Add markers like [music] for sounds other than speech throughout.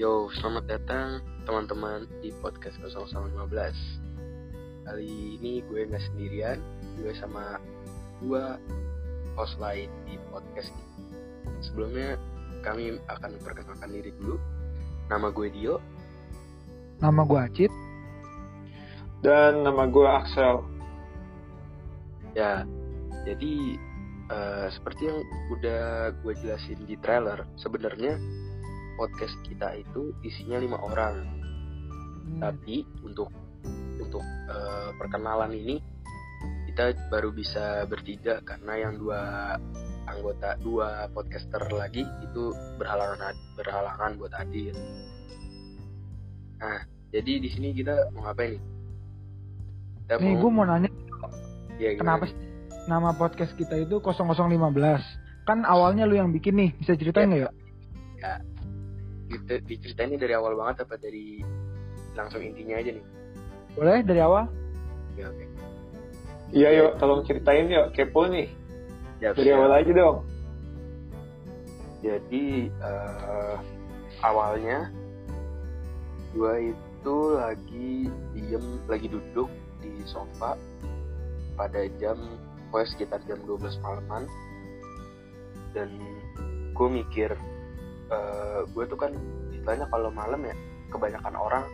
Yo, selamat datang teman-teman di podcast 0015 Kali ini gue nggak sendirian, gue sama dua host lain di podcast ini Sebelumnya kami akan memperkenalkan diri dulu Nama gue Dio Nama gue Acit. Dan nama gue Axel. Ya, jadi eh, seperti yang udah gue jelasin di trailer Sebenarnya podcast kita itu isinya lima orang Hmm. tapi untuk untuk eh, perkenalan ini kita baru bisa bertiga karena yang dua anggota dua podcaster lagi itu berhalangan berhalangan buat hadir. Nah, jadi di sini kita mau ngapain nih? Kita Nih gue mau nanya ya, kenapa sih nama podcast kita itu 0015? Kan awalnya lu yang bikin nih, bisa ceritain nggak ya? Kita diceritain dari awal banget apa dari langsung intinya aja nih? Boleh dari awal? Ya, oke. Iya yuk, tolong ceritain yuk, kepo nih. Ya, Dari siap. awal aja dong. Jadi eh, awalnya gue itu lagi diem, lagi duduk di sofa pada jam pokoknya sekitar jam 12 malaman dan gue mikir eh, gue tuh kan istilahnya kalau malam ya kebanyakan orang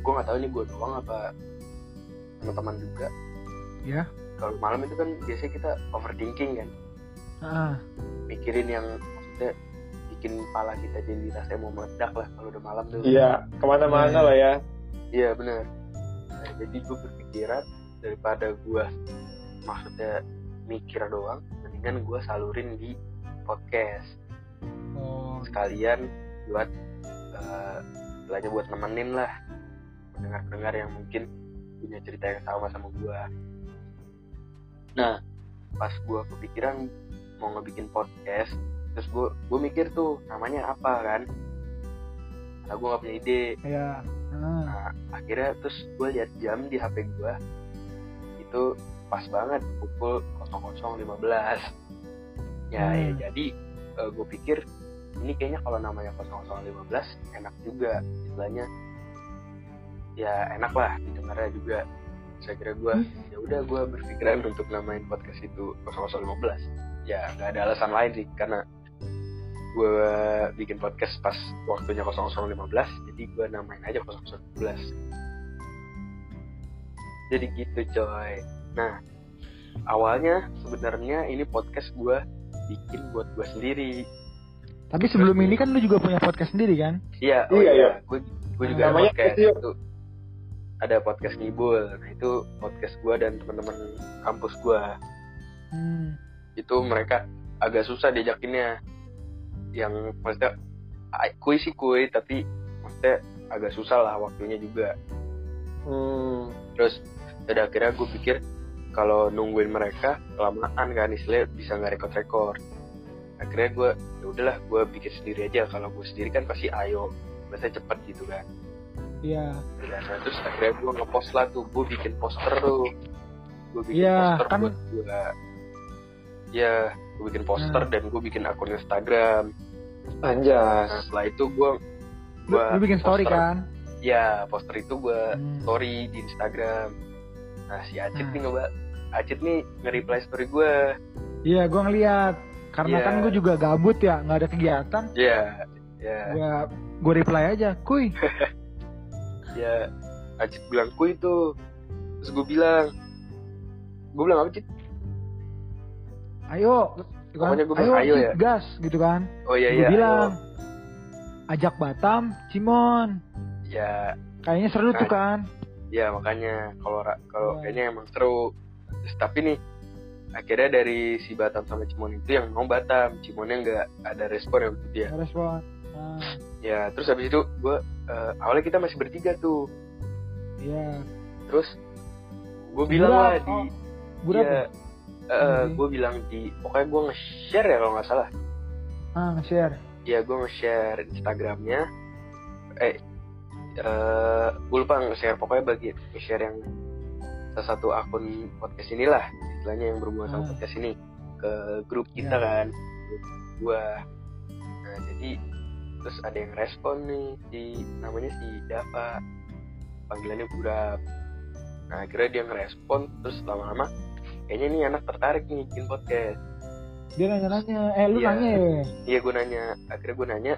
gue nggak tahu ini gue doang apa teman-teman juga Ya. kalau malam itu kan biasanya kita overthinking kan Ah, mikirin yang maksudnya bikin kepala kita jadi rasanya mau meledak lah kalau udah malam tuh Iya, ke mana-mana Iya. lah ya. iya bener Nah, jadi gue berpikiran daripada gue maksudnya mikir doang mendingan gue salurin di podcast sekalian buat eh istilahnya buat nemenin lah. Pendengar-pendengar yang mungkin punya cerita yang sama sama gue nah pas gue kepikiran mau ngebikin podcast terus gue gue mikir tuh namanya apa kan? Nah gue gak punya ide. Ya. Ah, nah akhirnya terus gue lihat jam di hp gue itu pas banget pukul 00.15 ya ya Hmm. jadi gue pikir ini kayaknya kalau namanya 0015 enak juga. Istilahnya ya enak lah didengarnya juga. Saya kira gue ya udah gue berpikiran untuk namain podcast itu 0015 ya nggak ada alasan lain sih karena gue bikin podcast pas waktunya 0015 jadi gue namain aja 0015 jadi gitu coy. Nah awalnya sebenarnya ini podcast gue bikin buat gue sendiri Tapi sebelum ini kan lu juga punya podcast sendiri kan? Iya, oh Iya, iya, iya. gue gue juga ada Namanya podcast itu. Ada podcast ngibul. Nah, itu podcast gue dan teman-teman kampus gue. Hmm. Itu mereka agak susah diajakinnya. Yang maksudnya kuy sih kuy, tapi maksudnya agak susah lah waktunya juga. Hmm, Terus pada akhirnya gue pikir kalau nungguin mereka kelamaan kan istilahnya bisa nggak rekod-rekod. Akhirnya gue ya udahlah gue bikin sendiri aja. Kalau gue sendiri kan pasti ayo, biasanya cepet gitu kan. Iya. Ya, nah, terus akhirnya gue ngepost lah tuh, gue bikin poster tuh, gue bikin Iya, poster kan- buat gue, ya gue bikin poster Nah. dan gue bikin akun Instagram. anjas. Nah setelah itu gue, lu bikin story poster. kan? ya poster itu gue Hmm. story di Instagram. Nah si Acit Nah. nih nggak, Acit nih nge-reply story gue, Iya, gue ngeliat. Karena Iya. kan gue juga gabut ya, nggak ada kegiatan. ya, ya, Gue gue reply aja, kuy. [laughs] ya, Acit bilang kuy itu, terus gue bilang, gue bilang apa Cit? Ayo, gitu kan? Gua bilang, ayo Cit, ya. gas, gitu kan? Oh iya gue iya, bilang, ajak Batam, Cimon. ayo. ya Kayaknya seru tuh kan? ya makanya kalau kalau Iya. kayaknya emang seru Terus, tapi nih akhirnya dari si Batam sama Cimon itu yang mau Batam Cimonnya nggak ada respon ya waktu dia Respon. Ya terus habis itu gue awalnya kita masih bertiga tuh iya. terus gue bilang lah di oh, ya? Hmm. gue bilang di pokoknya gue nge-share ya kalau nggak salah Ah, nge-share. ya gue nge-share Instagramnya eh eh gue lupa nge-share pokoknya bagi nge-share yang salah satu akun podcast inilah istilahnya yang berhubungan sama Hmm. podcast ini ke grup kita Ya. kan grup gua nah jadi terus ada yang respon nih si namanya si Dava panggilannya Burap nah akhirnya dia ngerespon terus lama-lama kayaknya nih anak tertarik nih bikin podcast Dia nanya-nanya, eh lu Iya. nanya ya? iya gue nanya akhirnya gue nanya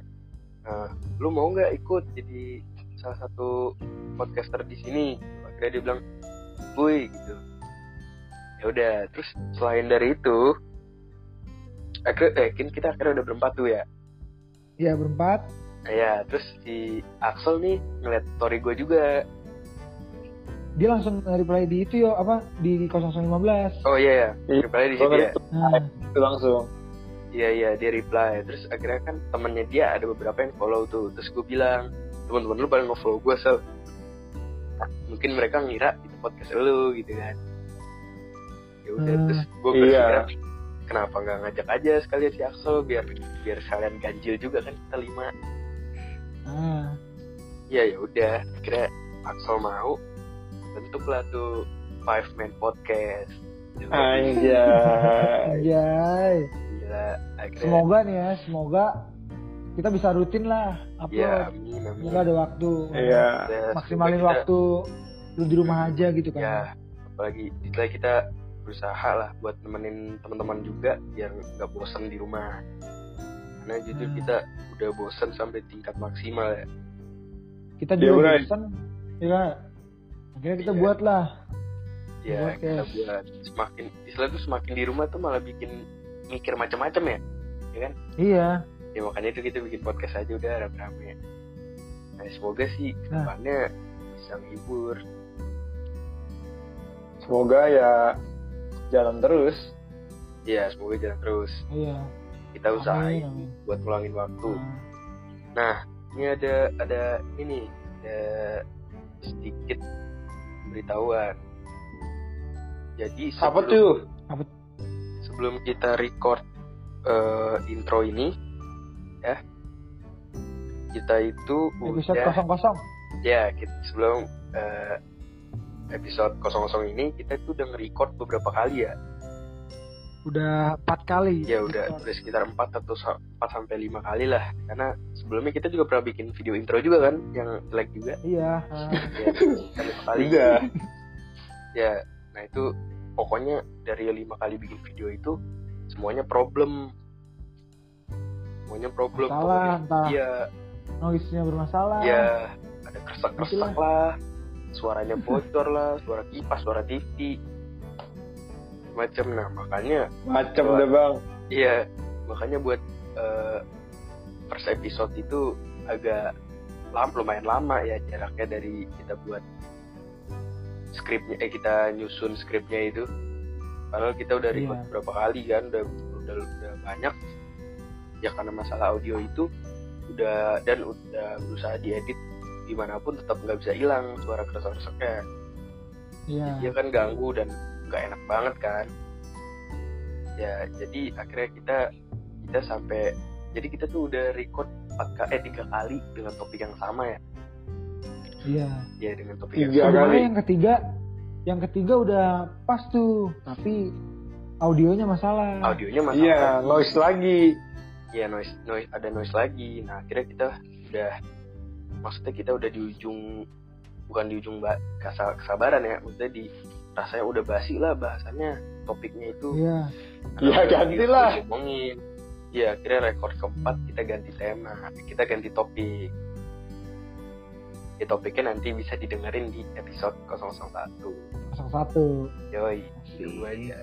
"Eh, lu mau nggak ikut jadi salah satu podcaster di sini akhirnya dia bilang woi gitu ya udah terus selain dari itu akhirnya eh kan kita akhirnya udah berempat tuh ya? Iya berempat. Nah, ya terus si Axel nih ngeliat story gue juga. Dia langsung reply di itu yo apa di 0015. oh iya ya Iya, reply di situ ya? Ngerti Nah, itu langsung. iya iya dia reply. Terus akhirnya kan temennya dia ada beberapa yang follow tuh. Terus gue bilang teman-teman lu pada nge-follow gue sel. Mungkin mereka ngira itu podcast lu gitu kan. ya udah Hmm. terus gue Iya. berpikiran kenapa nggak ngajak aja sekalian si Axel biar biar sekalian ganjil juga kan kita lima nah. ya ya udah akhirnya Axel mau bentuklah tuh Five Man Podcast Anjay. Anjay. Gila, akhirnya Semoga nih ya, semoga kita bisa rutin lah upload. ya amin amin Semoga ada waktu. Iya. Ya, Maksimalin kita- waktu lu di rumah aja gitu kan. ya apalagi setelah kita berusaha lah buat nemenin teman-teman juga biar nggak bosen di rumah karena jujur Hmm. kita udah bosen sampai tingkat maksimal ya Kita Iya, juga bosan. Ya. Akhirnya kita Iya. buat lah. ya kita buat semakin istilah tuh semakin di rumah tuh malah bikin mikir macam-macam ya Iya. ya makanya itu kita bikin podcast aja udah rame-rame nah semoga sih Nah. ke depannya bisa menghibur Semoga ya jalan terus. ya semoga jalan terus Iya. kita Amin, usahain amin. buat ngulangin waktu Nah, Nah, ini ada ada ini ada sedikit pemberitahuan. Jadi Apa sebelum, tuh? sebelum kita record eh, intro ini, ya kita itu episode udah kosong kosong. ya kita, sebelum eh, episode 00 ini kita itu udah nge-record beberapa kali ya. Udah empat kali. Ya udah record. udah sekitar 4 atau 4 sampai 5 kali lah. Karena sebelumnya kita juga pernah bikin video intro juga kan yang jelek juga. Iya. [laughs] ya, lima kali Udah. ya nah itu pokoknya dari lima kali bikin video itu semuanya problem semuanya problem Masalah, pokoknya. entah. iya Noise-nya bermasalah. iya ada kersak kersak Itulah. lah suaranya [laughs] bocor lah suara kipas suara TV macam nah makanya Macam deh bang. iya makanya buat eh, first episode itu agak lama lumayan lama ya jaraknya dari kita buat skripnya eh kita nyusun skripnya itu padahal kita udah Iya. berapa kali kan udah udah udah banyak ya karena masalah audio itu udah dan udah berusaha diedit gimana pun tetap nggak bisa hilang suara keresak-keresaknya Iya. dia kan ganggu dan nggak enak banget kan ya jadi akhirnya kita kita sampai jadi kita tuh udah record empat ka- eh tiga kali dengan topik yang sama ya Iya. ya dengan topik Tiga yang sama kali. yang ketiga, yang ketiga udah pas tuh, tapi audionya masalah. audionya masalah Iya, noise lagi. ya noise noise ada noise lagi nah akhirnya kita udah maksudnya kita udah di ujung bukan di ujung mbak kesabaran ya maksudnya di rasanya udah basi lah bahasanya topiknya itu. Iya. Ya, udah gantilah. di- ngomongin ya akhirnya rekor keempat kita ganti tema kita ganti topik. Ya topiknya nanti bisa didengerin di episode 001 01. yoi tunggu aja.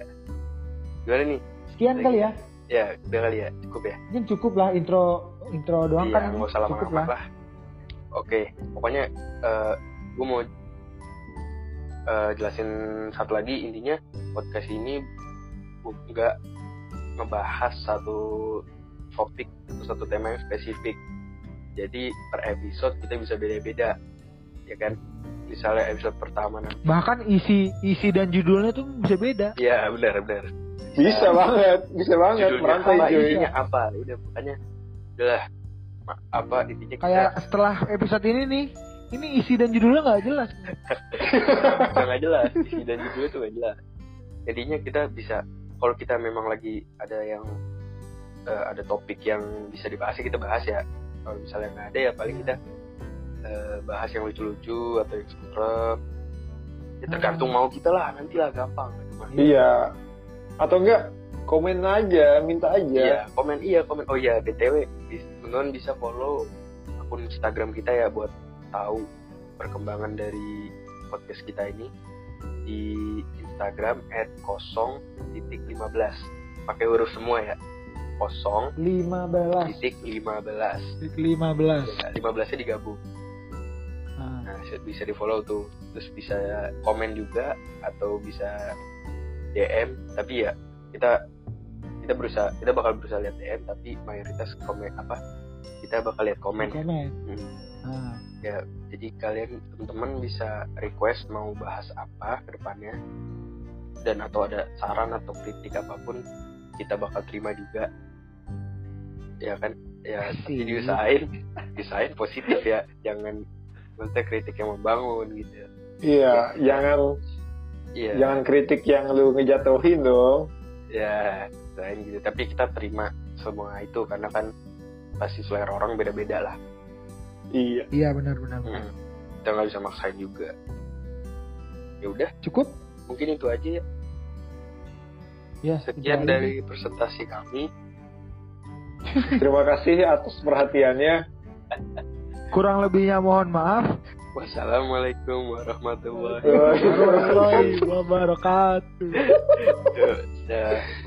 Gimana nih? Sekian kali ya. ya udah kali ya cukup ya. Mungkin cukup lah intro intro doang iya kan. nggak usah cukup lama-lama lah oke pokoknya gue mau eh, jelasin satu lagi. Intinya podcast ini nggak ngebahas satu topik atau satu tema yang spesifik. Jadi per episode kita bisa beda-beda ya kan? Misalnya episode pertama nanti. Bahkan isi isi dan judulnya tuh bisa beda. ya benar benar. Bisa banget, bisa banget. judulnya apa isinya apa? Udah pokoknya udahlah Ma- apa intinya kita Kayak setelah episode ini nih, ini isi dan judulnya nggak jelas. [laughs] nggak jelas isi dan judulnya tuh nggak jelas. Jadinya kita bisa kalau kita memang lagi ada yang eh, ada topik yang bisa dibahas ya kita bahas ya. Kalau misalnya nggak ada ya paling kita eh, bahas yang lucu-lucu atau yang serem ya tergantung mau kita lah nanti lah gampang. Cuma, Iya. Atau enggak komen aja, minta iya aja. komen iya komen. Oh iya btw teman bisa follow akun Instagram kita ya buat tahu perkembangan dari podcast kita ini. Di Instagram at kosong titik 15 pakai huruf semua ya. Kosong 15 titik 15 titik 15 ya, 15 nya digabung. Nah, nah bisa di follow tuh. Terus bisa komen juga atau bisa DM tapi ya kita kita berusaha kita bakal berusaha lihat DM tapi mayoritas komen apa kita bakal lihat komen. Ya. komen. Hmm. nah, ya jadi kalian teman-teman bisa request mau bahas apa ke depannya. Dan atau ada saran atau kritik apa pun kita bakal terima juga. Ya kan? Ya tapi diusahain diusahain positif ya. Jangan maksudnya kritik yang membangun gitu Iya, jangan iya. jangan kritik yang lu ngejatuhin dong. ya lain gitu. Tapi kita terima semua itu karena kan pasti selera orang beda-beda lah. Iya. iya benar benar benar. Hmm. kita nggak bisa maksain juga. Ya udah. Cukup? Mungkin itu aja ya. Ya sekian dari presentasi kami. [laughs] Terima kasih atas perhatiannya. kurang lebihnya mohon maaf. Wassalamualaikum warahmatullahi Wah. warahmatullahi wabarakatuh. Wabarakatuh